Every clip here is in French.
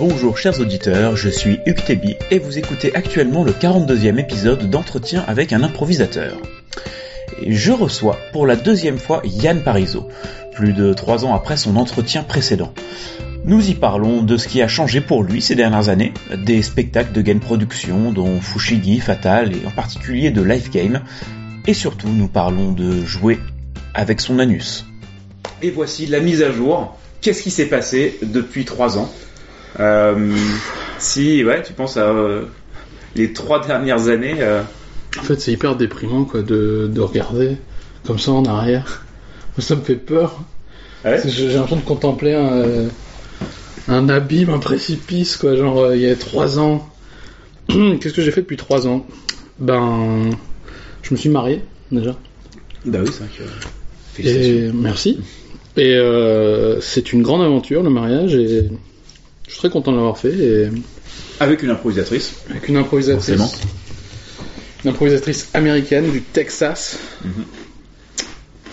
Bonjour chers auditeurs, je suis Hugues et vous écoutez actuellement le 42e épisode d'entretien avec un improvisateur. Je reçois pour la deuxième fois Yann Parizeau, plus de trois ans après son entretien précédent. Nous y parlons de ce qui a changé pour lui ces dernières années, des spectacles de game production dont Fushigi, Fatal et en particulier de Life Game, et surtout nous parlons de jouer avec son anus. Et voici la mise à jour. Qu'est-ce qui s'est passé depuis trois ans? Si, ouais, tu penses à euh, les trois dernières années. euh, En fait, c'est hyper déprimant quoi de, de regarder comme ça en arrière. Ça me fait peur. Ah ouais? J'ai l'impression de contempler un, euh, un abîme, un précipice, quoi. Genre, euh, il y a trois ans. Qu'est-ce que j'ai fait depuis trois ans? Ben, je me suis marié déjà. Bah oui, c'est vrai que. Et merci. Et euh, c'est une grande aventure le mariage et je suis très content de l'avoir fait et Avec une improvisatrice. avec une improvisatrice, Forcément. une improvisatrice américaine du Texas, Mhm.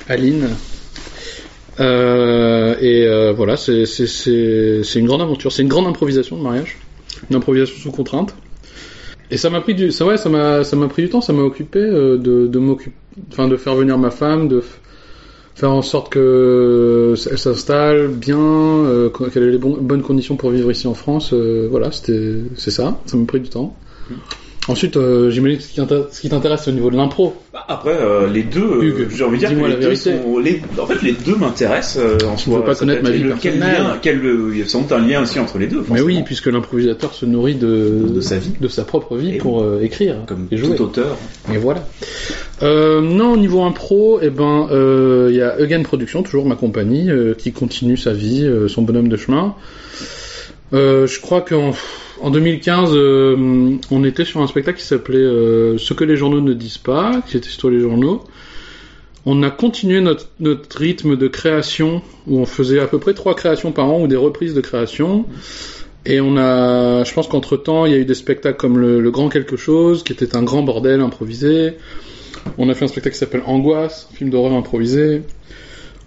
Aline. Euh, et euh, voilà, c'est une grande aventure, c'est une grande improvisation de mariage, une improvisation sous contrainte. Et ça m'a pris du, ça ouais, ça m'a ça m'a pris du temps, ça m'a occupé euh, de de m'occuper, enfin de faire venir ma femme, de faire en sorte que elle s'installe bien, euh, qu'elle ait les bon- bonnes conditions pour vivre ici en France. euh, voilà, c'était c'est ça, ça m'a pris du temps. Ensuite, euh, j'imagine ce qui t'intéresse au niveau de l'impro. Bah, après, euh, les deux, euh, j'ai envie de dire que les deux sont. Les... En fait, les deux m'intéressent euh, en soi. veux pas Ça connaître ma vie le- quel lien, quel, euh, Il y a sans doute un lien aussi entre les deux. Mais forcément. oui, puisque l'improvisateur se nourrit de, De sa vie. de sa propre vie Et pour écrire Comme et jouer. tout auteur. Et voilà. Non, au niveau impro, eh ben, il y a Eugen Production, toujours ma compagnie, qui continue sa vie, son bonhomme de chemin. Euh, je crois qu'en en 2015, euh, on était sur un spectacle qui s'appelait euh, Ce que les journaux ne disent pas, qui était sur les journaux. On a continué notre, notre rythme de création, où on faisait à peu près trois créations par an, ou des reprises de création. Et on a, je pense qu'entre temps, il y a eu des spectacles comme le, Grand Quelque Chose, qui était un grand bordel improvisé. On a fait un spectacle qui s'appelle Angoisse, un film d'horreur improvisé.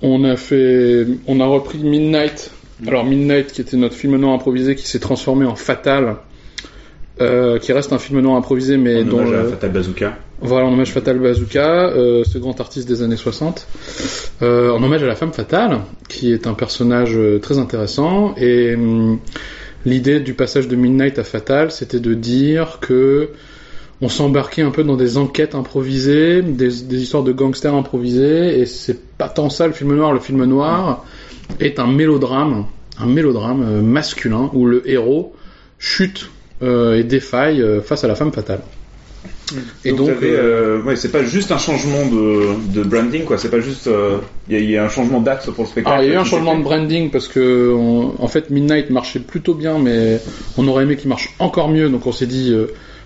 On a fait, on a repris Midnight. Alors Midnight, qui était notre film noir improvisé, qui s'est transformé en Fatal, euh, qui reste un film noir improvisé, mais En dont hommage à le- Fatal Bazooka. voilà, en hommage Fatal Bazooka, euh, ce grand artiste des années 60, euh, en hommage à la femme fatale, qui est un personnage euh, très intéressant. Et hum, l'idée du passage de Midnight à Fatal, c'était de dire que on s'embarquait un peu dans des enquêtes improvisées, des, des histoires de gangsters improvisés, et c'est pas tant ça le film noir. Le film noir est un mélodrame, un mélodrame euh, masculin où le héros chute euh, et défaille euh, face à la femme fatale. Et donc, euh, ouais, c'est pas juste un changement de, de branding, quoi. C'est pas juste. euh, Il y, a- il y a un changement d'axe pour le spectacle. Alors, il y a eu un changement de branding parce que, on- en fait, Midnight marchait plutôt bien, mais on aurait aimé qu'il marche encore mieux. Donc, on s'est dit,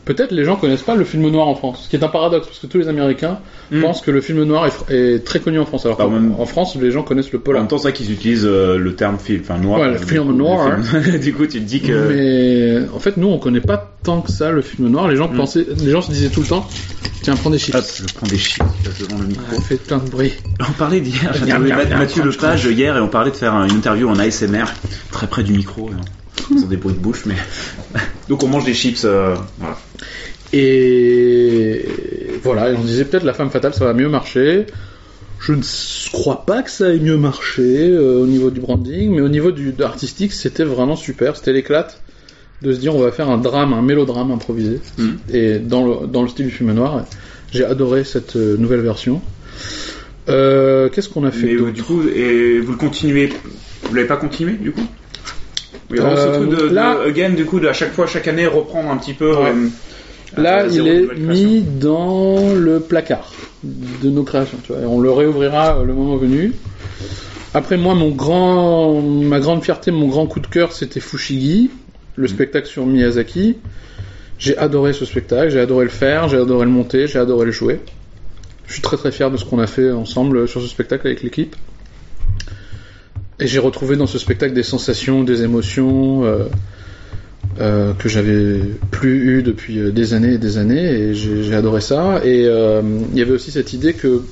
peut-être les gens connaissent pas le film noir en France, ce qui est un paradoxe parce que tous les Américains Mm. pensent que le film noir est, très connu en France, alors Bah, qu'en en France, les gens connaissent le En polar. même temps, vrai qu'ils utilisent euh, le terme film, enfin noir. Ouais, le film coup, noir. film. du coup, tu te dis que. Mais en fait, nous, on connaît pas tant que ça le film noir. Les gens Mm. pensaient, les gens se disaient tout le temps, tiens, prends des chips. Hop, je prends des chips devant le micro. Ouais, fais plein de bruit. On parlait d'hier, Mathieu Lepage hier et on parlait de faire un- une interview en ASMR très près du micro, sans des bruits de bouche, mais donc on mange des chips. euh, voilà. Et voilà, et on se disait peut-être la femme fatale ça va mieux marcher. Je ne crois pas que ça ait mieux marché euh, au niveau du branding, mais au niveau du de artistique, c'était vraiment super. C'était l'éclate de se dire on va faire un drame, un mélodrame improvisé. Mhm. Et dans le, dans le style du film noir, j'ai adoré cette euh, nouvelle version. Euh, Qu'est-ce qu'on a fait Mais du coup, et vous le continuez, vous l'avez pas continué du coup? Ce Euh, truc de, de- là- again, du coup, de à chaque fois, chaque année, reprendre un petit peu. Ouais. euh, Là, il est mis dans le placard de nos créations. Tu vois, et on le réouvrira euh, le moment venu. Après moi, mon grand, ma grande fierté, mon grand coup de cœur, c'était Fushigi, le spectacle sur Miyazaki. J'ai adoré ce spectacle, j'ai adoré le faire, j'ai adoré le monter, j'ai adoré le jouer. Je suis très très fier de ce qu'on a fait ensemble sur ce spectacle avec l'équipe. Et j'ai retrouvé dans ce spectacle des sensations, des émotions. euh, euh, que j'avais plus eu depuis euh, des années et des années et j'ai adoré ça et il y avait aussi cette idée que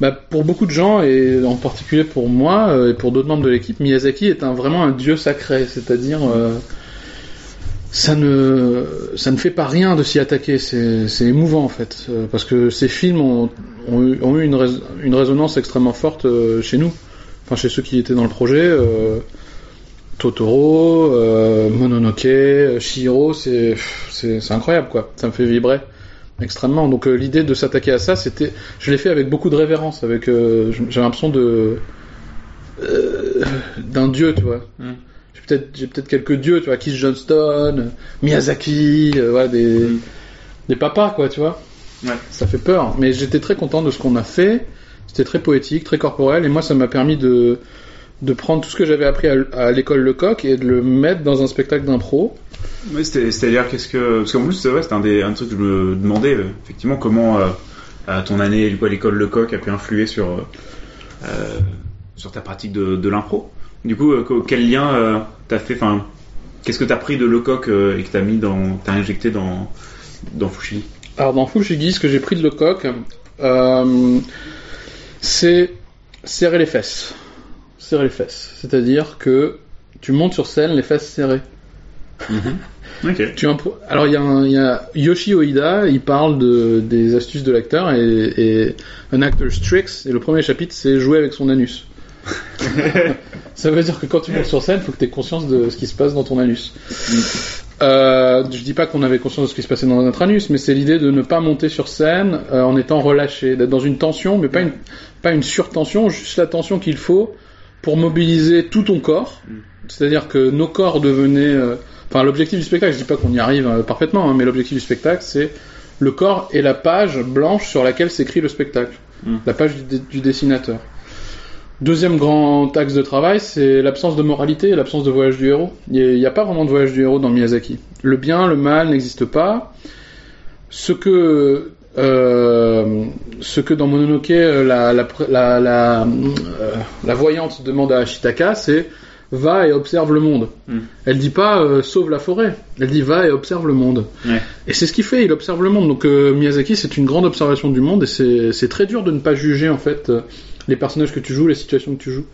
bah, pour beaucoup de gens et en particulier pour moi et pour d'autres membres de l'équipe Miyazaki est vraiment un dieu sacré c'est-à-dire ça ne ça ne fait pas rien de s'y attaquer. C'est émouvant en fait, parce que ces films ont eu, ont eu une, rés- une résonance extrêmement forte chez nous, enfin chez ceux qui étaient dans le projet. euh, Totoro, euh, Mononoke, Shihiro, c'est incroyable quoi. Ça me fait vibrer extrêmement. Donc euh, l'idée de s'attaquer à ça, c'était, je l'ai fait avec beaucoup de révérence, avec, euh, j'ai l'impression de euh, d'un dieu, tu vois. Mm. J'ai peut-être j'ai peut-être quelques dieux, tu vois, Keith Johnston, Miyazaki, voilà, des Mm. des papas quoi, tu vois. Ouais. Ça fait peur, mais j'étais très content de ce qu'on a fait. C'était très poétique, très corporel, et moi ça m'a permis de de prendre tout ce que j'avais appris à, à l'école Lecoq et de le mettre dans un spectacle d'impro. Oui, c'est-à-dire qu'est-ce que parce qu'en plus c'est vrai, c'était un des un truc que je me demandais euh, effectivement comment euh, ton année à l'école Lecoq a pu influer sur euh, sur ta pratique de, de l'impro. Du coup, euh, quel lien t'as fait Enfin, qu'est-ce que t'as pris de Lecoq et que t'as mis dans t'as injecté dans dans Fushigi? Alors dans Fushigi, ce que j'ai pris de Lecoq, euh, c'est serrer les fesses. Serrer les fesses. C'est-à-dire que tu montes sur scène les fesses serrées. Tu impro- Alors il y, a y Yoshi Oida, il parle de, des astuces de l'acteur et, et un actor's tricks. Et le premier chapitre, c'est jouer avec son anus. Ça veut dire que quand tu montes sur scène, il faut que tu aies conscience de ce qui se passe dans ton anus. Euh, je dis pas qu'on avait conscience de ce qui se passait dans notre anus, mais c'est l'idée de ne pas monter sur scène euh, en étant relâché, d'être dans une tension, mais pas une, pas une surtension, juste la tension qu'il faut pour mobiliser tout ton corps. C'est-à-dire que nos corps devenaient... euh, Enfin, l'objectif du spectacle, je dis pas qu'on y arrive euh, parfaitement, hein, mais l'objectif du spectacle, c'est le corps et la page blanche sur laquelle s'écrit le spectacle. Mm. La page du dessinateur. Deuxième grand axe de travail, c'est l'absence de moralité et l'absence de voyage du héros. Il n'y a, pas vraiment de voyage du héros dans Miyazaki. Le bien, le mal n'existe pas. Ce que, euh, ce que dans Mononoke, euh, la, la, la, la, la voyante demande à Ashitaka, c'est va et observe le monde. Mm. Elle dit pas euh, sauve la forêt. Elle dit va et observe le monde. Ouais. Et c'est ce qu'il fait, il observe le monde. Donc euh, Miyazaki, c'est une grande observation du monde et c'est très dur de ne pas juger en fait les personnages que tu joues, les situations que tu joues.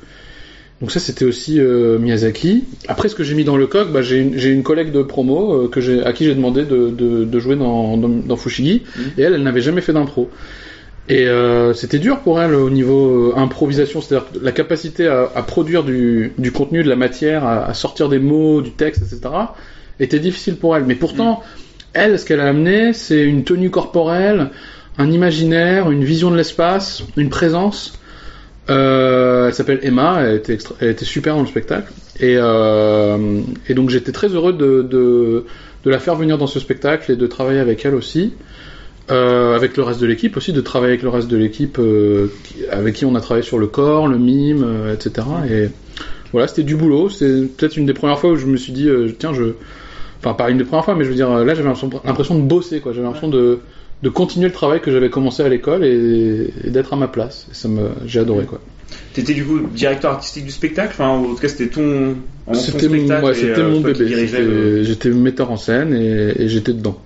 Donc ça, c'était aussi euh, Miyazaki. Après, ce que j'ai mis dans le coq, bah, j'ai une, collègue de promo euh, que à qui j'ai demandé de, de, de jouer dans, dans, dans Fushigi, Mhm. et elle, elle n'avait jamais fait d'impro. Et euh, c'était dur pour elle au niveau improvisation, c'est-à-dire la capacité à, à produire du, du contenu, de la matière, à, à sortir des mots, du texte, etc., était difficile pour elle. Mais pourtant, elle, ce qu'elle a amené, c'est une tenue corporelle, un imaginaire, une vision de l'espace, une présence. Euh, elle s'appelle Emma, elle était, extra- elle était super dans le spectacle. Et, euh, et donc j'étais très heureux de, de, de la faire venir dans ce spectacle et de travailler avec elle aussi. Euh, avec le reste de l'équipe aussi, de travailler avec le reste de l'équipe euh, avec qui on a travaillé sur le corps, le mime, euh, etc. Et voilà, c'était du boulot. C'est peut-être une des premières fois où je me suis dit, euh, tiens, je... Enfin, pas une des premières fois, mais je veux dire, là, j'avais l'impression de bosser, quoi. J'avais l'impression de, de continuer le travail que j'avais commencé à l'école et, et d'être à ma place. Et ça me, j'ai adoré, quoi. T'étais du coup directeur artistique du spectacle, enfin en tout cas c'était ton, C'était mon, spectacle. ouais, c'était euh, mon qui bébé. J'étais le- j'étais metteur en scène et, et j'étais dedans.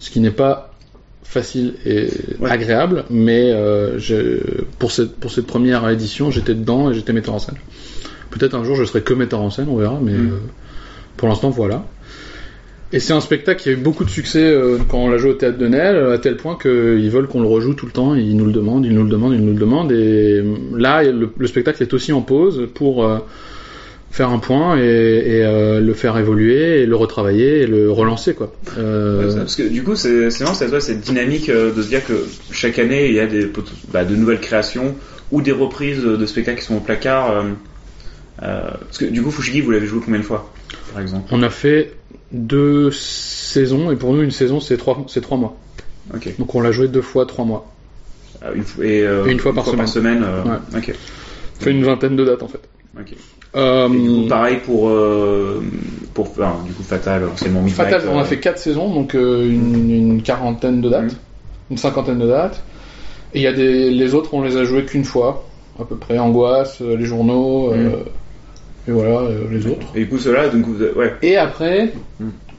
Ce qui n'est pas facile et Ouais. agréable, mais euh, je- pour, cette, pour cette première édition, j'étais dedans et j'étais metteur en scène. Peut-être un jour je serai que metteur en scène, on verra, mais Mm. euh, pour l'instant, voilà. Et c'est un spectacle qui a eu beaucoup de succès euh, quand on l'a joué au théâtre de Nel, à tel point qu'ils veulent qu'on le rejoue tout le temps, ils nous le demandent, ils nous le demandent, ils nous le demandent, et euh, là, le, le spectacle est aussi en pause pour euh, faire un point et, et, euh, le faire évoluer, et le retravailler, et le relancer, quoi. Euh, Ouais, ça, Parce que du coup, c'est toi cette dynamique euh, de se dire que chaque année, il y a des, bah, de nouvelles créations ou des reprises de spectacles qui sont au placard. euh, euh, parce que du coup, Fushigi, vous l'avez joué combien de fois, par exemple? On a fait deux saisons, et pour nous, une saison, c'est trois, c'est trois mois. Donc on l'a joué deux fois, trois mois. Euh, Une, fois- et, euh, Et une fois par semaine. euh. On fait une vingtaine de dates, en fait. Euh, Et du coup, pareil pour euh, pour enfin, du coup Fatal, Midnight. Fatal, on a fait quatre saisons, donc euh, une, une quarantaine de dates, Mhm. une cinquantaine de dates. Et il y a des, les autres, on les a joués qu'une fois, à peu près. Angoisse, les journaux, Mhm. Et voilà, euh, les autres. Et du coup, ceux-là, donc vous, ouais. Et après,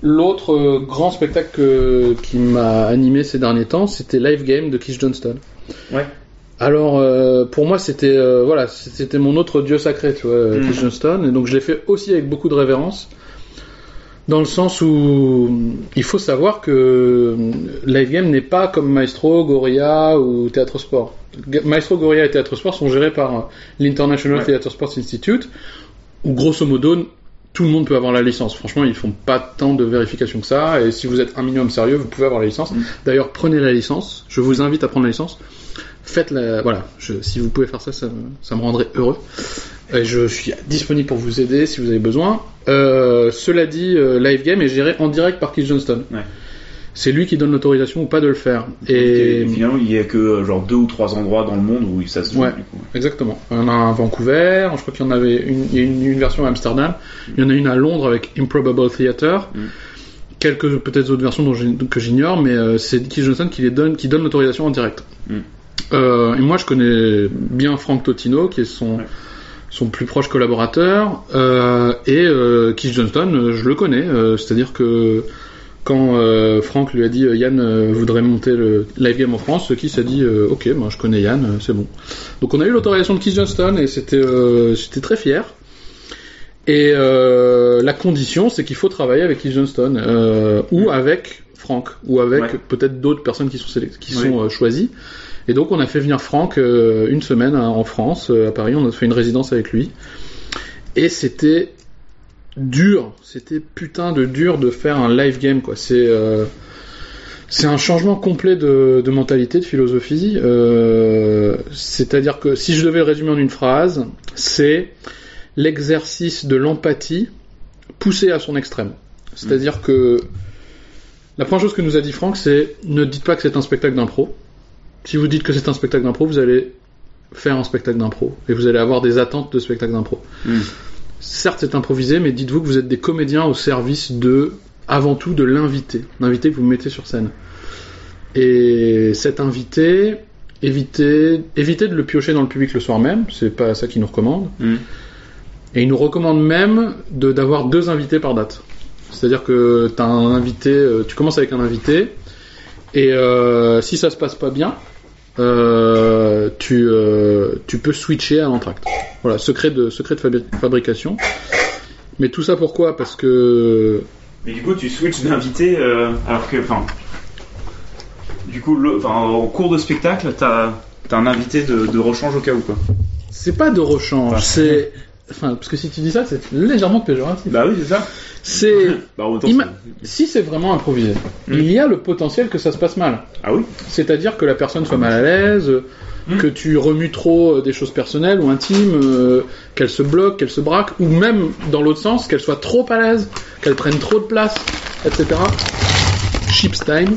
l'autre euh, grand spectacle que- qui m'a animé ces derniers temps, c'était Live Game de Keith Johnston. Ouais. Alors, euh, pour moi, c'était euh, voilà, c'était mon autre dieu sacré, tu vois. Keith Johnston. Et donc, je l'ai fait aussi avec beaucoup de révérence. Dans le sens où il faut savoir que Live Game n'est pas comme Maestro, Gorilla ou Théâtre Sport. Maestro, Gorilla et Théâtre Sport sont gérés par l'International Ouais. Theatre Sports Institute, où grosso modo tout le monde peut avoir la licence. Franchement, ils font pas tant de vérifications que ça, et si vous êtes un minimum sérieux, vous pouvez avoir la licence. Mm. D'ailleurs, prenez la licence. Je vous invite à prendre la licence. Faites la, voilà. Je- si vous pouvez faire ça, ça, me- ça me rendrait heureux. Et je suis disponible pour vous aider si vous avez besoin. Euh, cela dit, euh, Live Game est géré en direct par Keith Johnston. Ouais. C'est lui qui donne l'autorisation ou pas de le faire. Et, Et finalement, il y a que euh, genre deux ou trois endroits dans le monde où ça se joue. Ouais. du coup. exactement. Il y en a un à Vancouver. Je crois qu'il y en avait une, il y a une, une version à Amsterdam. Il y en a une à Londres avec Improbable Theatre. Mm. Quelques peut-être autres versions dont que j'ignore, mais euh, c'est Keith Johnston qui les donne, qui donne l'autorisation en direct. Mm. Euh, et moi, je connais bien Frank Totino, qui est son Ouais. son plus proche collaborateur, euh, et Keith Johnston, je le connais, c'est-à-dire que quand euh, Frank lui a dit euh, Yann euh, voudrait monter le live game en France, Keith a dit euh, ok, moi je connais Yann, euh, c'est bon. Donc on a eu l'autorisation de Keith Johnston et c'était euh, j'étais très fier. Et euh, la condition, c'est qu'il faut travailler avec Keith Johnston euh, ou avec Frank ou avec Ouais. peut-être d'autres personnes qui sont qui Oui. sont choisies. Et donc on a fait venir Franck euh, une semaine à- en France, euh, à Paris, on a fait une résidence avec lui. Et c'était dur, c'était putain de dur de faire un live game quoi. C'est euh, c'est un changement complet de, mentalité, de philosophie. Euh, C'est-à-dire que si je devais le résumer en une phrase, c'est l'exercice de l'empathie poussé à son extrême. C'est-à-dire que la première chose que nous a dit Franck, c'est ne dites pas que c'est un spectacle d'impro. Si vous dites que c'est un spectacle d'impro, vous allez faire un spectacle d'impro et vous allez avoir des attentes de spectacle d'impro. Mm. Certes, c'est improvisé, mais dites-vous que vous êtes des comédiens au service de, avant tout, de l'invité, l'invité que vous mettez sur scène. Et cet invité, évitez, évitez de le piocher dans le public le soir même, c'est pas ça qu'il nous recommande. Mm. Et il nous recommande même de d'avoir deux invités par date. C'est-à-dire que t'as un invité, euh, tu commences avec un invité, et euh, si ça se passe pas bien, euh, tu, euh, tu peux switcher à l'entracte. Voilà, secret de, secret de fabri- fabrication. Mais tout ça pourquoi? Parce que Mais du coup, tu switches d'invité euh, alors que, enfin, du coup, le, en cours de spectacle, t'as as un invité de, de rechange au cas où quoi. c'est pas de rechange, Enfin, c'est. Enfin, parce que si tu dis ça, c'est légèrement péjoratif. Bah oui, c'est ça. C'est. Bah temps, Ima- c'est- Si c'est vraiment improvisé, Mm. il y a le potentiel que ça se passe mal. Ah oui. C'est-à-dire que la personne soit mal à l'aise, Mm. que tu remues trop euh, des choses personnelles ou intimes, euh, qu'elle se bloque, qu'elle se braque, ou même dans l'autre sens, qu'elle soit trop à l'aise, qu'elle prenne trop de place, etc. Chips time.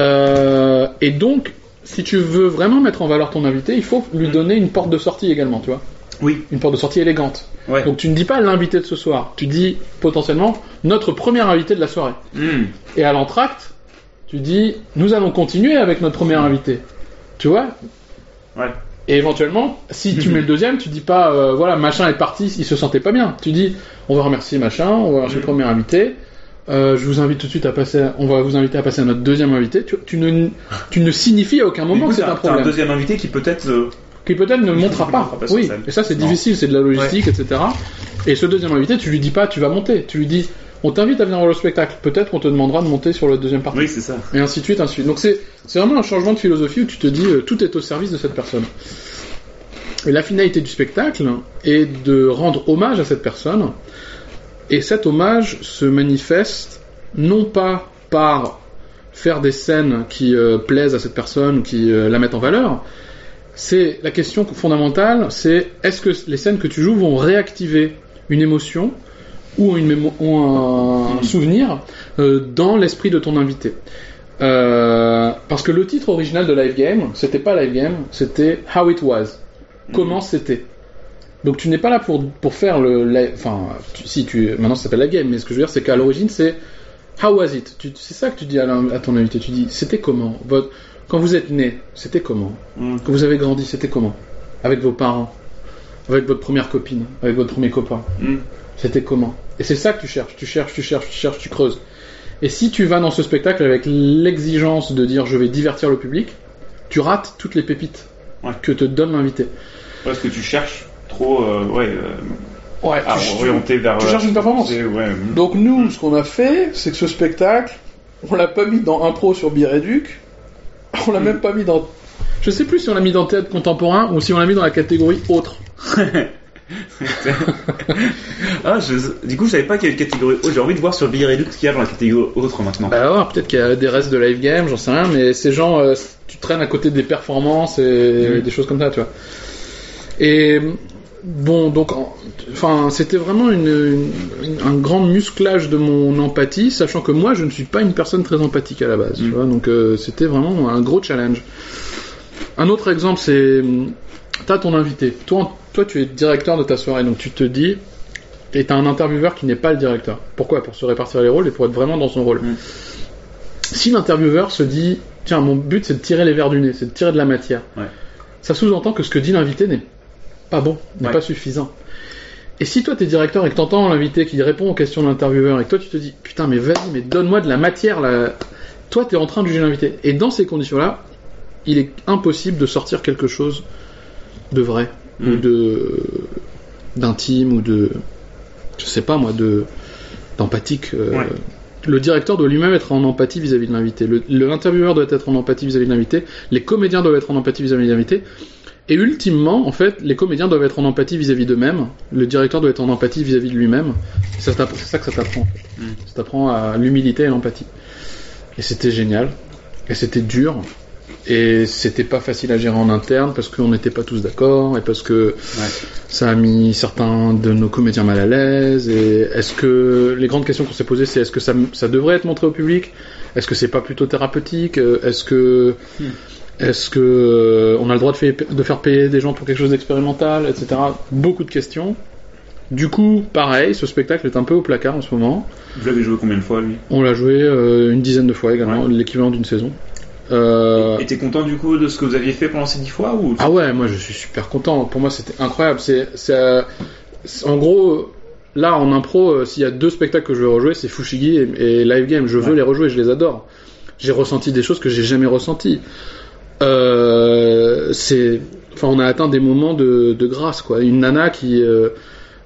Euh, et donc, si tu veux vraiment mettre en valeur ton invité, il faut lui Mm. donner une porte de sortie également, tu vois. Oui. Une porte de sortie élégante. Ouais. Donc tu ne dis pas l'invité de ce soir, tu dis potentiellement notre premier invité de la soirée. Mm. Et à l'entracte, tu dis nous allons continuer avec notre premier invité. Tu vois? Ouais. Et éventuellement, si tu mets le deuxième, tu dis pas euh, voilà machin est parti, il se sentait pas bien. Tu dis on va remercier machin, on va remercier le Mhm. premier invité. Euh, je vous invite tout de suite à passer, on va vous inviter à passer à notre deuxième invité. Tu, tu ne, tu ne signifies à aucun moment coup, que c'est un problème. un deuxième invité qui peut-être. euh, Qui peut-être ne le montrera ne pas. oui, et ça c'est difficile, c'est de la logistique, etc. Et ce deuxième invité, tu lui dis pas tu vas monter, tu lui dis on t'invite à venir voir le spectacle. Peut-être qu'on te demandera de monter sur la deuxième partie. Oui, c'est ça. Et ainsi de suite, ainsi de suite. Donc c'est c'est vraiment un changement de philosophie où tu te dis euh, tout est au service de cette personne. Et la finalité du spectacle est de rendre hommage à cette personne. Et cet hommage se manifeste non pas par faire des scènes qui euh, plaisent à cette personne qui euh, la mettent en valeur. C'est la question fondamentale, c'est est-ce que les scènes que tu joues vont réactiver une émotion ou, une mémo- ou un souvenir euh, dans l'esprit de ton invité? Euh, parce que le titre original de Live Game, c'était pas Live Game, c'était How It Was. Comment c'était? Donc tu n'es pas là pour, pour faire le live, enfin, tu- si tu, maintenant ça s'appelle Live Game, mais ce que je veux dire c'est qu'à l'origine c'est How was it? C'est ça que tu dis à, ton invité, tu dis c'était comment? Votre- Quand vous êtes né, c'était comment Mm. Quand vous avez grandi, c'était comment Avec vos parents Avec votre première copine Avec votre premier copain Mm. c'était comment Et c'est ça que tu cherches, tu cherches, tu cherches, tu cherches, tu creuses. Et si tu vas dans ce spectacle avec l'exigence de dire je vais divertir le public, tu rates toutes les pépites Ouais. que te donne l'invité. Parce que tu cherches trop. euh, ouais. euh, Ouais, à tu- orienter vers. tu cherches une performance. c'est- Ouais. Donc nous, ce qu'on a fait, c'est que ce spectacle, on l'a pas mis dans Impro sur Biréduc, on l'a même pas mis dans... Je sais plus si on l'a mis dans Théâtre Contemporain ou si on l'a mis dans la catégorie Autre. ah, je... du coup, je savais pas qu'il y avait une catégorie. Oh, j'ai envie de voir sur Billy Redux ce qu'il y a dans la catégorie autre maintenant. Bah ouais, peut-être qu'il y a des restes de live game, j'en sais rien, mais ces gens, euh, tu traînes à côté des performances et des choses comme ça, tu vois. Et bon, donc, en- enfin, c'était vraiment une, une- un grand musclage de mon empathie, sachant que moi, je ne suis pas une personne très empathique à la base, tu vois. Donc, euh, c'était vraiment un gros challenge. Un autre exemple, c'est, t'as ton invité. Toi, toi, tu es directeur de ta soirée, donc tu te dis, et t'as un intervieweur qui n'est pas le directeur. Pourquoi? Pour se répartir les rôles et pour être vraiment dans son rôle. Mm. Si l'intervieweur se dit, tiens, mon but c'est de tirer les verres du nez, c'est de tirer de la matière, Ouais. ça sous-entend que ce que dit l'invité n'est pas bon, n'est Ouais. pas suffisant. Et si toi t'es directeur et que t'entends l'invité qui répond aux questions de l'intervieweur et que toi tu te dis, putain, mais vas-y, mais donne-moi de la matière là, toi t'es en train de juger l'invité. Et dans ces conditions-là, il est impossible de sortir quelque chose de vrai ou Mm. de d'intime ou de je sais pas moi de d'empathique euh, Ouais. le directeur doit lui-même être en empathie vis-à-vis de l'invité le, le intervieweur doit être en empathie vis-à-vis de l'invité les comédiens doivent être en empathie vis-à-vis de l'invité et ultimement en fait les comédiens doivent être en empathie vis-à-vis d'eux-mêmes le directeur doit être en empathie vis-à-vis de lui-même c'est ça que ça t'apprend en fait. Mm. ça t'apprend à l'humilité et l'empathie et c'était génial et c'était dur et c'était pas facile à gérer en interne parce qu'on n'était pas tous d'accord et parce que ça a mis certains de nos comédiens mal à l'aise. Et est-ce que les grandes questions qu'on s'est posées, c'est est-ce que ça, ça devrait être montré au public? Est-ce que c'est pas plutôt thérapeutique? Euh, Est-ce que Hmm. Est-ce que euh, on a le droit de, faire- de faire payer des gens pour quelque chose d'expérimental, etc. Beaucoup de questions. Du coup, pareil, ce spectacle est un peu au placard en ce moment. Vous l'avez joué combien de fois lui? On l'a joué euh, une dizaine de fois également, l'équivalent d'une saison. Euh, Et t'es content du coup de ce que vous aviez fait pendant ces dix fois ou? Ah ouais, moi je suis super content. Pour moi c'était incroyable. C'est, c'est, euh, en gros, là en impro, s'il y a deux spectacles que je veux rejouer, c'est Fushigi et, et Live Game. Je veux Ouais. les rejouer, je les adore. J'ai ressenti des choses que j'ai jamais ressenties. Euh, c'est, enfin, on a atteint des moments de, de grâce quoi. Une nana qui euh,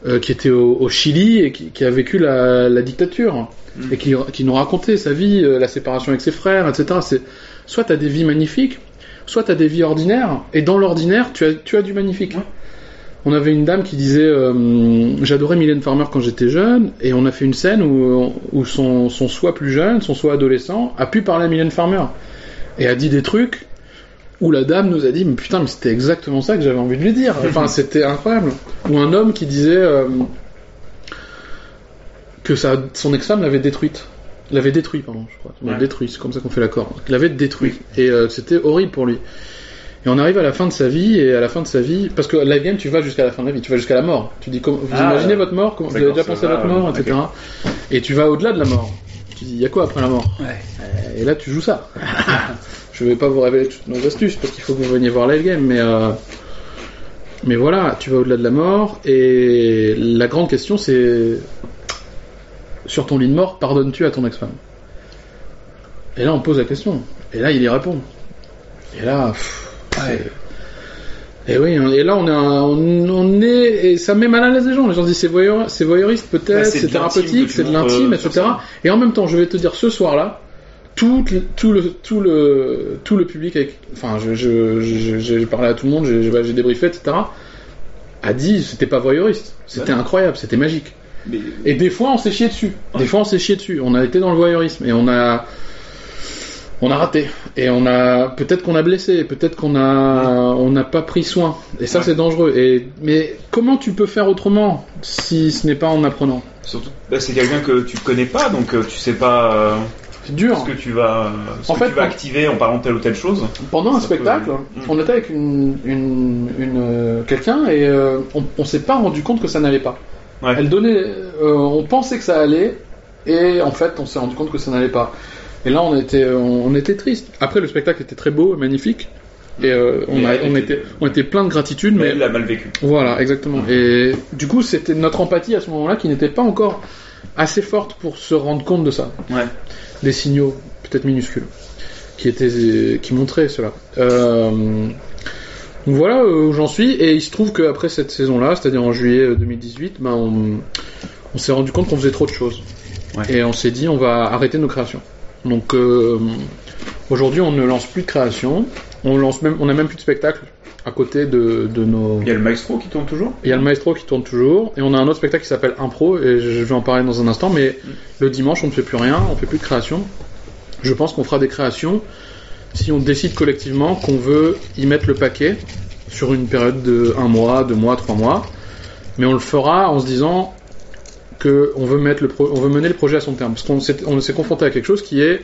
euh, qui était au, au Chili et qui, qui a vécu la, la dictature Mm. et qui, qui nous racontait sa vie, la séparation avec ses frères, etc. C'est soit t'as des vies magnifiques, soit t'as des vies ordinaires, et dans l'ordinaire, tu as, tu as du magnifique. Ouais. On avait une dame qui disait euh, J'adorais Mylène Farmer quand j'étais jeune, et on a fait une scène où, où son, son soi plus jeune, son soi adolescent, a pu parler à Mylène Farmer. Et a dit des trucs où la dame nous a dit Mais putain, mais c'était exactement ça que j'avais envie de lui dire. Enfin, c'était incroyable. Ou un homme qui disait euh, que sa, son ex-femme l'avait détruite. L'avait détruit, pardon, je crois. Ouais. l'avait détruit, c'est comme ça qu'on fait l'accord. Il l'avait détruit. Et euh, c'était horrible pour lui. Et on arrive à la fin de sa vie, et à la fin de sa vie, parce que live game, tu vas jusqu'à la fin de la vie, tu vas jusqu'à la mort. Tu dis, vous Ah, imaginez votre mort, comment, vous avez déjà pensé à votre mort, etc. Et tu vas au-delà de la mort. Tu dis, il y a quoi après la mort? Ouais. Et là, tu joues ça. je vais pas vous révéler toutes nos astuces, parce qu'il faut que vous veniez voir live game, mais euh, mais voilà, tu vas au-delà de la mort, et la grande question, c'est sur ton lit de mort, pardonnes-tu à ton ex-femme? Et là, on pose la question. Et là, il y répond. Et là, pff, c'est- et oui, hein, et là on est, un- on, on est, et ça met mal à l'aise les gens. Les gens se disent c'est voyeur, voyeuriste Bah, peut-être, c'est c'est thérapeutique, c'est de l'intime, etc. Et en même temps, je vais te dire ce soir-là, tout, le- tout le, tout le, tout le public, avec, enfin, je, je, je- j'ai parlé à tout le monde, j'ai, j'ai débriefé, etc. A dit c'était pas voyeuriste, c'était incroyable, c'était magique. Mais- Et des fois, on s'est chié dessus. Des fois, on s'est chié dessus. On a été dans le voyeurisme et on a, on a raté. Et on a, peut-être qu'on a blessé, peut-être qu'on a, on n'a pas pris soin. Et ça, Ouais. c'est dangereux. Et, mais comment tu peux faire autrement si ce n'est pas en apprenant? Surtout, bah, c'est quelqu'un que tu connais pas, donc euh, tu sais pas euh, C'est dur. ce que tu vas, ce En que fait, tu vas activer en parlant de telle ou telle chose. Pendant un peut- spectacle, Mm. on était avec une, une, une, euh, quelqu'un et euh, on, on s'est pas rendu compte que ça n'allait pas. Ouais. Elle donnait, euh, on pensait que ça allait et en fait, on s'est rendu compte que ça n'allait pas. Et là, on était, on, on était triste. Après, le spectacle était très beau, magnifique, et euh, on, a, on était- on était plein de gratitude, Mais mais elle l'a mal vécu. voilà, exactement. Et du coup, c'était notre empathie à ce moment-là qui n'était pas encore assez forte pour se rendre compte de ça Ouais. des signaux, peut-être minuscules, qui étaient, qui montraient cela. Euh, Donc voilà euh, où j'en suis. Et il se trouve qu'après cette saison-là, c'est-à-dire en juillet euh, 2018, ben on, on s'est rendu compte qu'on faisait trop de choses. Ouais. Et on s'est dit on va arrêter nos créations. Donc euh, aujourd'hui on ne lance plus de création. On lance même, on a même plus de spectacle à côté de, de nos. Il y a le maestro qui tourne toujours Il y a le maestro qui tourne toujours, et on a un autre spectacle qui s'appelle Impro, et je vais en parler dans un instant, mais le dimanche on ne fait plus rien, on fait plus de création. Je pense qu'on fera des créations si on décide collectivement qu'on veut y mettre le paquet sur une période de un mois, deux mois, trois mois, mais on le fera en se disant que on veut mettre le pro- on veut mener le projet à son terme, parce qu'on s'est on s'est confronté à quelque chose qui est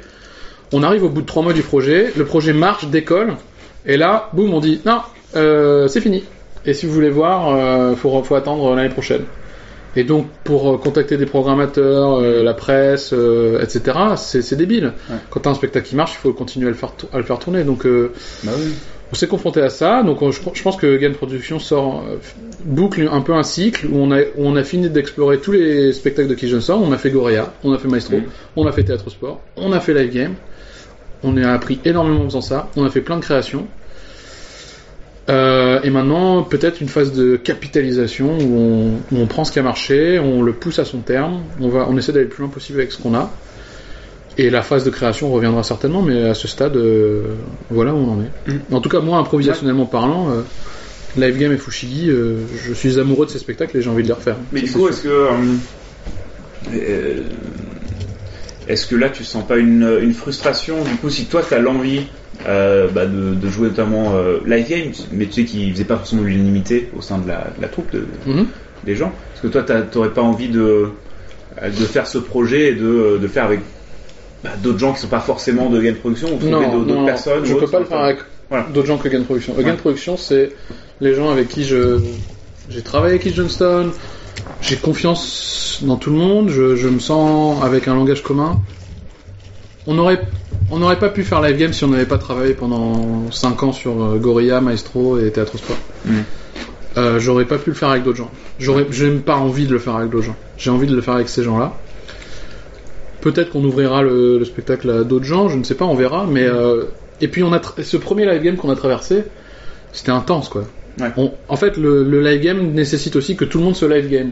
on arrive au bout de trois mois du projet, le projet marche, décolle, et là, boum, on dit non, euh, c'est fini. Et si vous voulez voir, euh, faut, faut attendre l'année prochaine. Et donc, pour euh, contacter des programmateurs, la presse, etc., c'est débile. Ouais. Quand t'as un spectacle qui marche, il faut continuer à le faire, tou- à le faire tourner. Donc, Bah oui. on s'est confronté à ça. Donc, je, je pense que Game Production sort boucle un peu un cycle où on a, où on a fini d'explorer tous les spectacles de qui je sors. On a fait Goria, on a fait Maestro, on a fait Théâtre Sport, on a fait Live Game. On a appris énormément en faisant ça. On a fait plein de créations. Euh, et maintenant, peut-être une phase de capitalisation où on, où on prend ce qui a marché, on le pousse à son terme, on, va, on essaie d'aller le plus loin possible avec ce qu'on a. Et la phase de création reviendra certainement, mais à ce stade, euh, voilà où on en est. Mm. En tout cas, moi, improvisationnellement parlant, euh, Live Game et Fushigi, euh, je suis amoureux de ces spectacles et j'ai envie de les refaire. Mais du coup, est-ce que. euh, euh, est-ce que là, tu sens pas une, une frustration Du coup, si toi, tu as l'envie euh, bah, de, de jouer notamment euh, live game, mais tu sais qu'il faisait pas forcément l'unanimité au sein de la, de la troupe de, Mhm. des gens, est-ce que toi, t'aurais pas envie de, euh, de faire ce projet et de, de faire avec bah, d'autres gens qui sont pas forcément de game production ou d'autres personnes je peux pas le faire avec Voilà. d'autres gens que Gain Production. Ouais. Gain Production, c'est les gens avec qui je j'ai travaillé avec Keith Johnston, j'ai confiance dans tout le monde, je, je me sens avec un langage commun. On aurait on n'aurait pas pu faire live game si on n'avait pas travaillé pendant 5 ans sur euh, Gorilla, Maestro et Théâtre Sport. Mhm. Euh, j'aurais pas pu le faire avec d'autres gens. J'aurais, j'ai même pas envie de le faire avec d'autres gens. J'ai envie de le faire avec ces gens-là. Peut-être qu'on ouvrira le, le spectacle à d'autres gens, je ne sais pas, on verra. Mais euh, et puis on a ce premier live game qu'on a traversé, c'était intense quoi. Ouais. On- en fait, le, le live game nécessite aussi que tout le monde se live game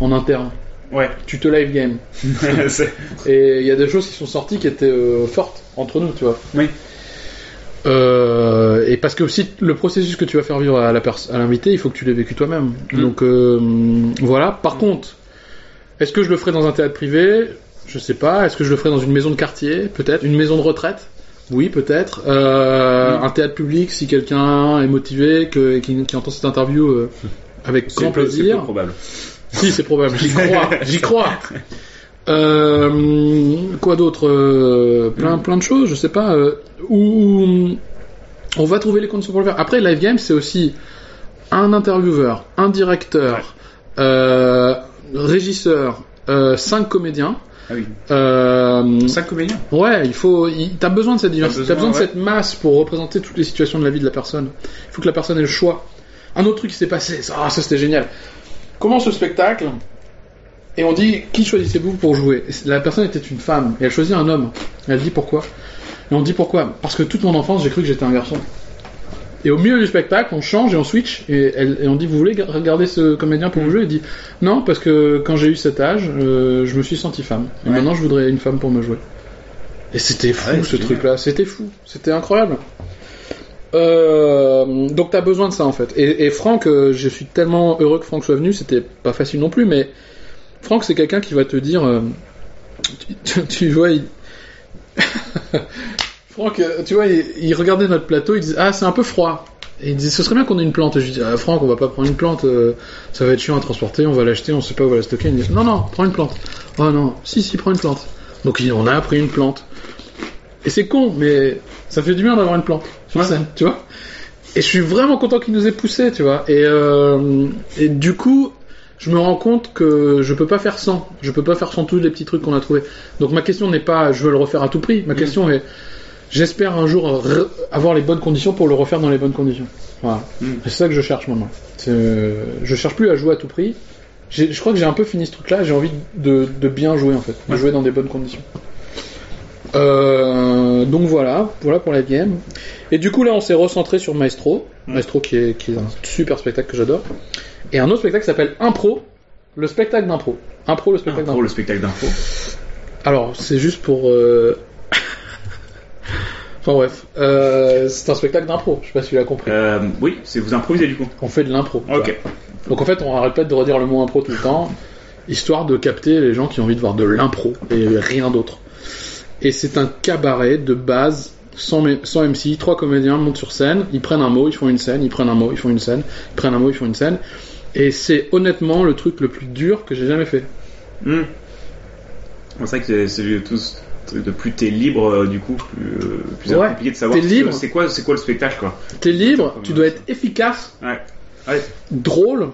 en interne. Ouais. Tu te live game. Et il y a des choses qui sont sorties qui étaient euh, fortes entre nous, tu vois. oui. Euh, et parce que aussi le processus que tu vas faire vivre à la pers- à l'invité, il faut que tu l'aies vécu toi-même. Mm. Donc euh, voilà. Par contre, est-ce que je le ferai dans un théâtre privé? Je sais pas. Est-ce que je le ferai dans une maison de quartier? Peut-être. Une maison de retraite? Oui, peut-être. Euh, Mm. Un théâtre public, si quelqu'un est motivé, que, et qui, qui entend cette interview avec grand c'est peu plaisir. probable. Si, c'est probable. J'y crois. J'y crois. Euh, quoi d'autre Euh, Plein, plein de choses. Je sais pas. euh, où on va trouver les conditions pour le faire. Après, live game, c'est aussi un intervieweur, un directeur, régisseur, cinq comédiens. Ah oui. Euh, Cinq comédiens? Ouais, il faut. T'as besoin de cette diversité. besoin, T'as besoin de cette masse pour représenter toutes les situations de la vie de la personne. Il faut que la personne ait le choix. Un autre truc qui s'est passé, ça, ça c'était génial. Commence le spectacle et on dit qui choisissez-vous pour jouer La personne était une femme et elle choisit un homme. Elle dit pourquoi Et on dit pourquoi Parce que toute mon enfance j'ai cru que j'étais un garçon. Et au milieu du spectacle, on change et on switch et, elle- et on dit vous voulez ga- regarder ce comédien pour vous jouer Il dit non parce que quand j'ai eu cet âge, euh, je me suis senti femme. Et Ouais. maintenant je voudrais une femme pour me jouer. Et c'était fou Ah ouais, ce truc-là, c'était fou, c'était incroyable. Euh, donc t'as besoin de ça en fait. Et, Franck, euh, je suis tellement heureux que Franck soit venu, c'était pas facile non plus, mais Franck c'est quelqu'un qui va te dire, euh, tu, vois, il... Franck, tu vois, il, regardait notre plateau, il disait ah c'est un peu froid. Et il disait ce serait bien qu'on ait une plante. Et je dis ah, Franck, on va pas prendre une plante, ça va être chiant à transporter, on va l'acheter, on sait pas où on va la stocker. Il dit non non, prends une plante. Oh non, si si, prends une plante. Donc on a pris une plante. Et c'est con, mais ça fait du bien d'avoir une plante sur Ouais. scène, tu vois. Et je suis vraiment content qu'il nous ait poussé, tu vois. Et, euh, et du coup, je me rends compte que je peux pas faire sans. Je peux pas faire sans tous les petits trucs qu'on a trouvés. Donc ma question n'est pas je veux le refaire à tout prix. Ma question est j'espère un jour avoir les bonnes conditions pour le refaire dans les bonnes conditions. Voilà. Mm. C'est ça que je cherche maintenant. Je cherche plus à jouer à tout prix. Je crois que j'ai un peu fini ce truc-là. J'ai envie de, de bien jouer en fait, de Ouais. jouer dans des bonnes conditions. Euh, donc voilà, voilà pour la game. Et du coup là on s'est recentré sur Maestro, Maestro qui est, qui est un super spectacle que j'adore. Et un autre spectacle qui s'appelle Impro, le spectacle d'impro. Impro, le spectacle d'impro. le spectacle d'info. Alors c'est juste pour... euh, enfin bref, euh, c'est un spectacle d'impro, je sais pas si tu l'as compris. Oui, c'est vous improvisez du coup. On fait de l'impro. Ok. Donc en fait on arrête pas de redire le mot impro tout le temps, histoire de capter les gens qui ont envie de voir de l'impro et rien d'autre. Et c'est un cabaret de base sans, sans MC, trois comédiens montent sur scène, ils prennent un mot, ils font une scène, ils prennent un mot, ils font une scène, ils prennent un mot, ils font une scène. Et c'est honnêtement le truc le plus dur que j'ai jamais fait. Hmm. C'est vrai que c'est- truc de plus t'es libre, euh, du coup, plus, euh, plus Ouais, compliqué de savoir c'est quoi, c'est quoi le spectacle quoi. T'es libre, tu dois être efficace, Ouais. Ouais. drôle,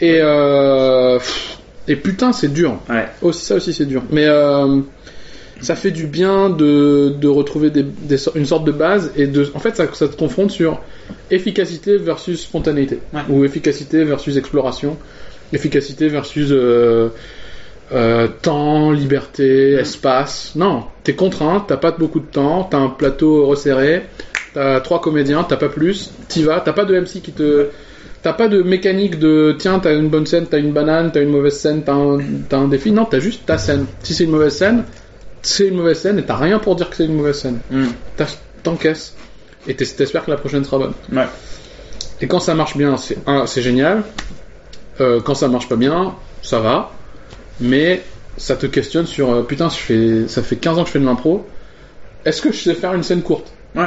et euh, et putain c'est dur. Ouais. Aussi ça aussi c'est dur. Mais euh, ça fait du bien de, de retrouver des, des sor- une sorte de base et de en fait ça, ça te confronte sur efficacité versus spontanéité Ouais. ou efficacité versus exploration, efficacité versus euh, euh, temps, liberté, espace. Non, t'es contraint, t'as pas beaucoup de temps, t'as un plateau resserré, t'as trois comédiens, t'as pas plus, t'y vas, t'as pas de MC qui te T'as pas de mécanique de tiens, t'as une bonne scène, t'as une banane, t'as une mauvaise scène, t'as un, t'as un défi. Non, t'as juste ta scène. Si c'est une mauvaise scène, c'est une mauvaise scène et t'as rien pour dire que c'est une mauvaise scène. T'as- T'encaisses. Et t'es- t'espères que la prochaine sera bonne. Ouais. Et quand ça marche bien, c'est génial. Euh, quand ça marche pas bien, ça va. Mais ça te questionne sur euh, putain, je fais, ça fait 15 ans que je fais de l'impro. Est-ce que je sais faire une scène courte? Ouais.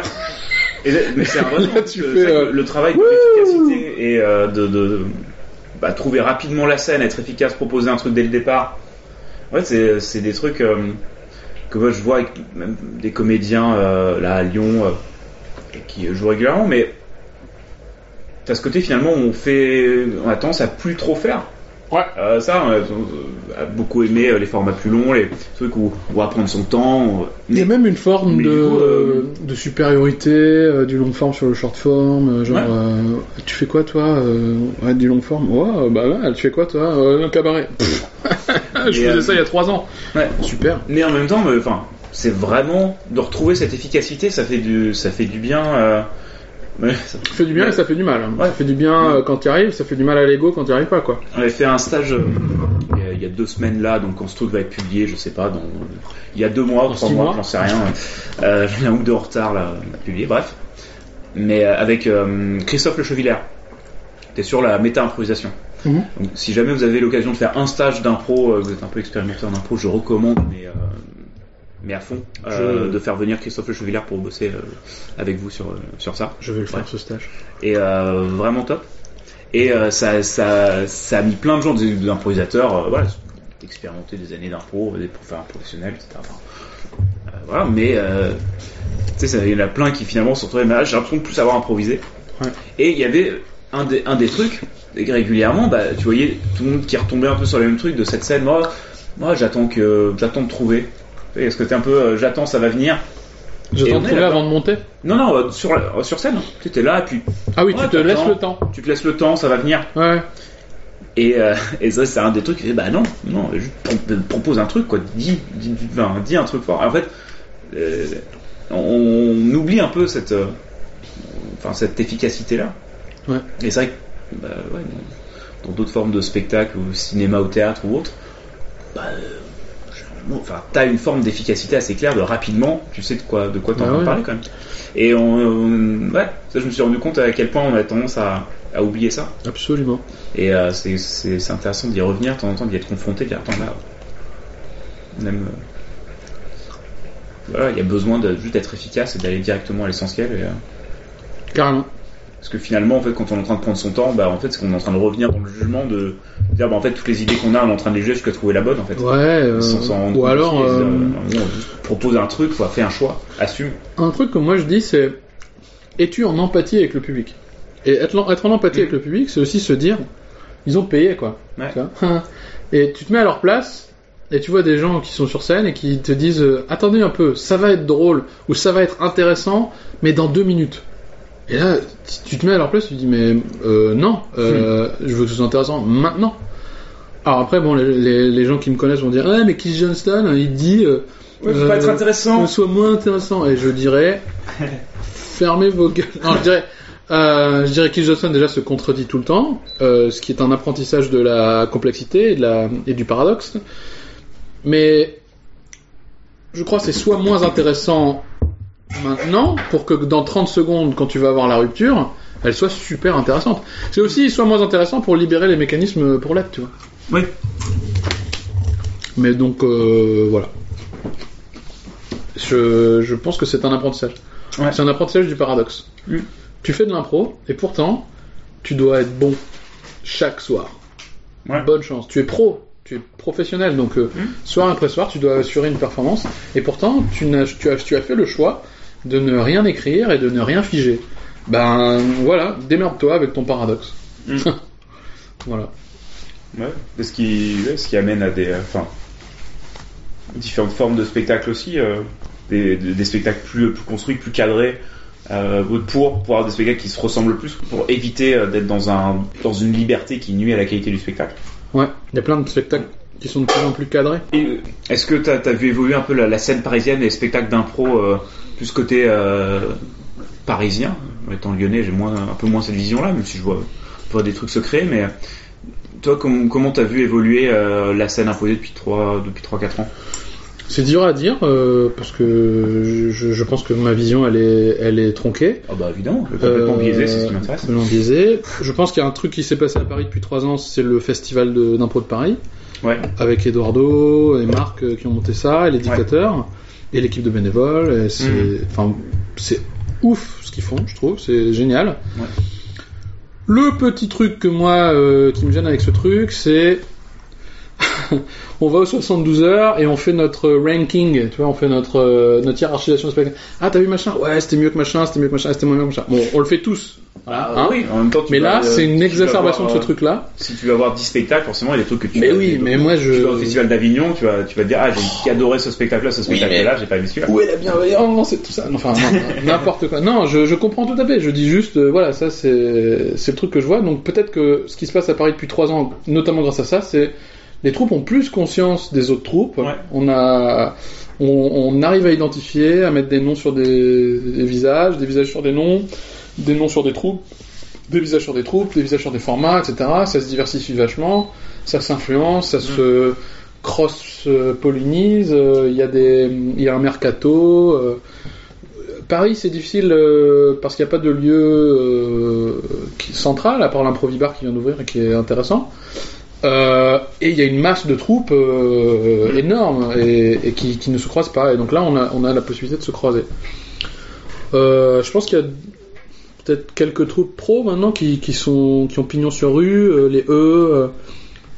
Et là, mais c'est un vrai Là, tu euh, fais, euh, le travail d'efficacité et euh, de, de bah, trouver rapidement la scène, être efficace, proposer un truc dès le départ. Ouais, c'est des trucs que moi je vois avec même des comédiens euh, là à Lyon euh, qui jouent régulièrement, mais t'as ce côté finalement où on fait, on a tendance à plus trop faire. Ouais. Euh, ça, on a, on a beaucoup aimé les formats plus longs, les trucs où on va prendre son temps. Il y a même une forme de, coup, euh, de supériorité euh, du long forme sur le short form. genre, Ouais. euh, tu fais quoi toi euh, Ouais, du long forme. Ouais, bah ouais, tu fais quoi toi euh, Un cabaret? Je faisais euh, ça il y a trois ans. Ouais. Super. Mais en même temps, enfin, c'est vraiment de retrouver cette efficacité, ça fait du, ça fait du bien. euh, ouais, ça- Ça fait du bien Ouais. et ça fait du mal. hein. Ouais. Ça fait du bien euh, quand tu arrives, ça fait du mal à l'ego quand tu arrives pas quoi. On avait fait un stage euh, il y a- deux semaines là, donc quand ce truc va être publié, je sais pas, dans, il y a deux mois, Dans trois mois, mois. j'en sais rien. Euh, J'ai un ou deux en retard là, à publier, bref. Mais avec Christophe Le Chevillère. T'es sur la méta-improvisation. Donc, si jamais vous avez l'occasion de faire un stage d'impro, euh, vous êtes un peu expérimenté en impro, je recommande, mais, euh, mais à fond, euh, Je- de faire venir Christophe Le Chevillère pour bosser avec vous sur, sur ça. Je vais le faire Ouais. ce stage. Et vraiment top. Et ça, ça, ça a mis plein de gens, des, des improvisateurs, euh, voilà, expérimentés des années d'impro, des pour faire un professionnel, etc. Enfin, voilà, mais tu sais, ça- il y en a plein qui finalement mais là, j'ai l'impression de plus savoir improviser. Ouais. Et il y avait un des, un des trucs, et régulièrement, bah, tu voyais tout le monde qui retombait un peu sur les mêmes trucs de cette scène. Moi, moi j'attends que j'attends de trouver. Est-ce que t'es un peu, euh, j'attends, ça va venir. Et J'attends de trouver avant de monter. Non, non, euh, sur, la- sur scène. Tu étais là, et puis Ah oui, Ouais, tu te laisses le temps. tu te laisses le temps, ça va venir. Ouais. Et, euh, et ça, c'est un des trucs fait, bah non, non, pro- propose un truc, quoi. Dis, dis, dis- enfin, dis un truc fort. En fait, euh, on, on oublie un peu cette, euh, enfin, cette efficacité-là. Ouais. Et c'est vrai que, bah, ouais, dans- d'autres formes de spectacle, ou cinéma ou théâtre ou autre, bah, euh, enfin, t'as une forme d'efficacité assez claire, de rapidement, tu sais de quoi, de quoi t'en Bah vas ouais. parler quand même. Et on, on- ouais, ça, je me suis rendu compte à quel point on a tendance à, à oublier ça. Absolument. Et euh, c'est- c'est c'est intéressant d'y revenir de temps en temps, d'y être confronté, de dire attends là, on aime. euh, Voilà, il y a besoin de juste d'être efficace et d'aller directement à l'essentiel. et, euh, Carrément. Parce que finalement, en fait, quand on est en train de prendre son temps, bah en fait, c'est qu'on est en train de revenir dans le jugement de dire bah en fait toutes les idées qu'on a, on est en train de les juger jusqu'à trouver la bonne en fait. Ouais. euh, Sans ou alors. euh, euh, propose un truc, faut faire un choix, assume. Un truc que moi je dis, c'est es-tu en empathie avec le public? Et être, en- être en empathie avec le public, c'est aussi se dire ils ont payé quoi. Ouais. Et tu te mets à leur place et tu vois des gens qui sont sur scène et qui te disent euh, attendez un peu, ça va être drôle ou ça va être intéressant, mais dans deux minutes. Et là, tu- te mets à leur place, tu te dis mais euh, non, euh, je veux que ce soit intéressant maintenant. Alors après, bon, les, les- les gens qui me connaissent vont dire ah mais Keith Johnston, il dit euh, Ouais, faut pas être intéressant. soit moins intéressant. Et je dirais, fermez vos gueules. Non, je dirais, euh, je dirais qu'Il Johnson déjà se contredit tout le temps, euh, ce qui est un apprentissage de la complexité et, de la, et du paradoxe. Mais je crois que c'est soit moins intéressant maintenant, pour que dans 30 secondes, quand tu vas avoir la rupture, elle soit super intéressante. C'est aussi soit moins intéressant pour libérer les mécanismes pour l'être, tu vois. Oui. Mais donc, euh, voilà. Je, je pense que c'est un apprentissage. Ouais. C'est un apprentissage du paradoxe. Mm. Tu fais de l'impro, et pourtant, tu dois être bon chaque soir. Ouais. Bonne chance. Tu es pro, tu es professionnel, donc euh, Mm. soir après soir, tu dois assurer une performance. Et pourtant, tu, n'as- tu, as, tu as fait le choix de ne rien écrire et de ne rien figer. Ben voilà, démerde-toi avec ton paradoxe. Mm. voilà. Ouais. Ce qui, ouais, ce qui amène à des, euh, enfin, différentes formes de spectacles aussi, euh, des, spectacles plus, plus construits, plus cadrés, euh, pour, pour avoir des spectacles qui se ressemblent plus, pour éviter d'être dans un, dans une liberté qui nuit à la qualité du spectacle. Ouais, il y a plein de spectacles qui sont de plus en plus cadrés. Euh, est-ce que t'as as vu évoluer un peu la, la scène parisienne et les spectacles d'impro euh, plus côté euh, parisien Étant lyonnais, j'ai moins un peu moins cette vision-là, même si je vois, je vois des trucs se créer. Mais toi, com- comment t'as vu évoluer euh, la scène imposée depuis 3 depuis ans? C'est dur à dire euh, parce que je, je pense que ma vision elle est, elle est tronquée. Ah bah évidemment, complètement Euh, biaisé, c'est ce qui m'intéresse. complètement biaisé. Je pense qu'il y a un truc qui s'est passé à Paris depuis trois ans, c'est le festival de- d'impro de, Paris, Ouais. avec Eduardo et Marc euh, qui ont monté ça, et les dictateurs, et l'équipe de bénévoles. et C'est Mhm. c'est ouf ce qu'ils font, je trouve, c'est génial. Ouais. Le petit truc que moi euh, qui me gêne avec ce truc, c'est on va aux 72 heures et on fait notre ranking, tu vois, on fait notre euh, notre hiérarchisation de spectacle. Ah, t'as vu machin? Ouais, c'était mieux que machin, c'était mieux que machin, c'était moins bien que machin. Bon, on le fait tous. Voilà, hein? oui, en même temps, tu Mais là, euh, c'est une exacerbation de ce euh, truc-là. Si tu vas voir 10 spectacles, forcément, il y a des trucs que tu Mais vas- oui, mais moi, je- Tu vas au festival d'Avignon, tu vas, tu vas te dire, ah, j'ai adoré ce spectacle-là, ce spectacle-là, j'ai pas aimé celui-là. Où est la bienveillance et tout ça? Enfin, non, n'importe quoi. Non, je, je comprends tout à fait. Je dis juste, euh, voilà, ça c'est c'est le truc que je vois. Donc peut-être que ce qui se passe à Paris depuis trois ans, notamment grâce à ça, c'est les troupes ont plus conscience des autres troupes. Ouais. On a on, on arrive à identifier, à mettre des noms sur des, des visages, des visages sur des noms, des noms sur des troupes, des visages sur des troupes, des visages sur des formats, etc. Ça se diversifie vachement, ça s'influence, ça se cross-pollinise. euh, Il y a des, il y a un mercato. euh, Paris, c'est difficile euh, parce qu'il n'y a pas de lieu euh, qui- central, à part l'improvibar qui vient d'ouvrir et qui est intéressant. Euh, et il y a une masse de troupes euh, énorme et, et qui, qui ne se croisent pas. Et donc là, on a, on a la possibilité de se croiser. Euh, je pense qu'il y a peut-être quelques troupes pro maintenant qui, qui, sont, qui ont pignon sur rue, euh, les E,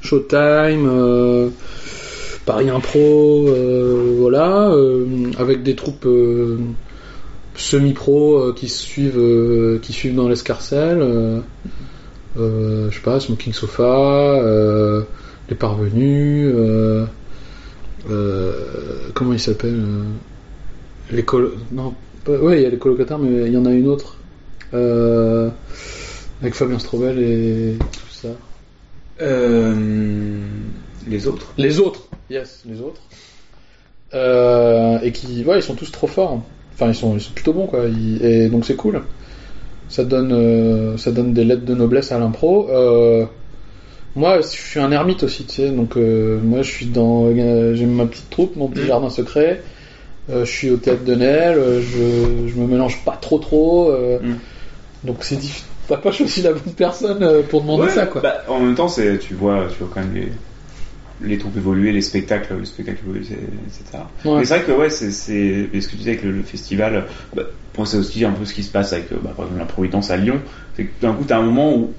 Showtime, Paris Impro, voilà, avec des troupes semi-pro qui suivent, qui suivent dans l'escarcelle. Euh, je sais pas, Smoking Sofa, euh, Les Parvenus, euh, comment il s'appelle Les. Non, ouais, il y a les colocataires, mais il y en a une autre. Avec Fabien Strobel et tout ça. Euh, les autres Les autres, yes, les autres. Euh, et qui, ouais, ils sont tous trop forts. Enfin, ils sont, ils sont plutôt bons, quoi. Ils- et donc c'est cool. Ça donne, euh, ça donne des lettres de noblesse à l'impro. Euh, moi, je suis un ermite aussi, tu sais. Donc euh, moi, je suis dans, j'ai ma petite troupe, mon petit Mhm. jardin secret. Je suis au théâtre de Nel. Je, je me mélange pas trop, trop. Mhm. Donc c'est difficile. T'as pas choisi la bonne personne pour demander Ouais, ça, quoi. bah, en même temps, c'est, tu vois, tu vois quand même les, les troupes évoluer, les spectacles, les spectacles évoluer, c'est- etc. Ouais. Mais c'est vrai que ouais, c'est, ce que tu disais avec le, le festival, bah, pour c'est aussi un peu ce qui se passe avec, euh, bah, par exemple, la Providence à Lyon. C'est que d'un coup, t'as un moment où,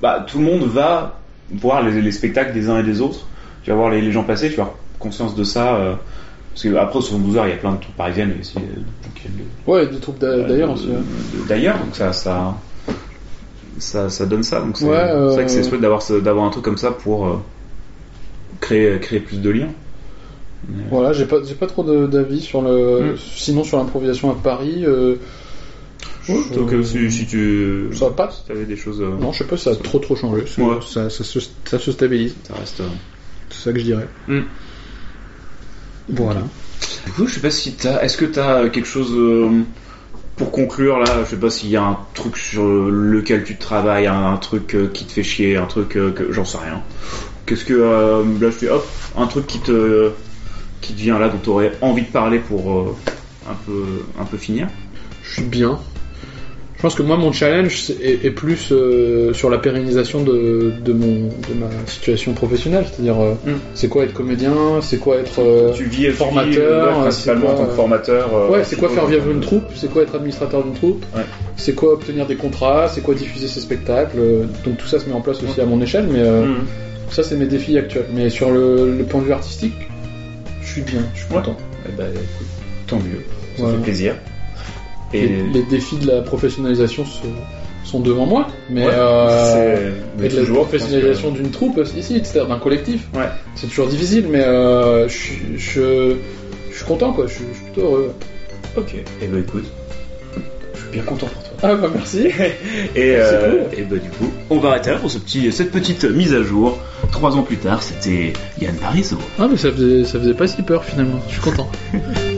bah, tout le monde va voir les, les spectacles des uns et des autres. Tu vas voir les, les gens passer, tu vas avoir conscience de ça, euh, parce que après, sur 12 heures, il y a plein de troupes parisiennes aussi, euh, donc, il y a le- Ouais, des troupes d'a- d'ailleurs aussi. D'ailleurs, donc ça, ça, ça, ça donne ça. Donc c'est Ouais, vrai euh, que c'est chouette d'avoir d'avoir un truc comme ça pour euh, créer créer plus de liens. Voilà, j'ai pas, pas trop d'avis sur le. Mm. Sinon, sur l'improvisation à Paris, euh, je- Donc euh, si, si tu ça passe. si avais des choses, euh, Non, je sais pas, ça a trop trop changé. Ouais. Ça, ça, se, ça se stabilise. ça reste. euh, C'est ça que je dirais. Mm. Voilà. Du coup, je sais pas si t'as. Est-ce que t'as quelque chose pour conclure là? Je sais pas s'il y a un truc sur lequel tu travailles, un, un truc qui te fait chier, un truc que j'en sais rien. Qu'est-ce que euh, là je fais hop, un truc qui te qui te vient là dont t'aurais envie de parler pour euh, un peu un peu finir. Je suis bien. Je pense que moi, mon challenge est, est plus euh, sur la pérennisation de, de, mon, de ma situation professionnelle. C'est-à-dire, euh, Mm. c'est quoi être comédien? C'est quoi être. tu vis formateur, principalement en tant que formateur. Ouais, c'est quoi faire vivre une troupe? C'est quoi être administrateur d'une troupe? Ouais. C'est quoi obtenir des contrats? C'est quoi diffuser ses spectacles? Donc tout ça se met en place aussi à mon échelle, mais euh, Mhm. Ça c'est mes défis actuels. Mais sur le, le point de vue artistique, je suis bien, je suis Ouais. content. Eh ben, écoute, tant mieux, ça Voilà. fait plaisir. Et Les, les défis de la professionnalisation se- sont devant moi, mais Ouais, euh, c'est- mais et de la professionnalisation d'une troupe aussi, c'est-à-dire d'un collectif. Ouais. C'est toujours difficile, mais euh, je, suis- je, je suis content, quoi. Je, suis- je suis plutôt heureux. Ok. Et ben écoute, je suis bien content pour toi. Ah bah merci. Et, C'est euh, cool. et bah du coup, on va arrêter là pour ce petit, cette petite mise à jour. Trois ans plus tard, c'était Yann Parizeau. Ah mais ça faisait, ça faisait pas si peur finalement. Je suis content.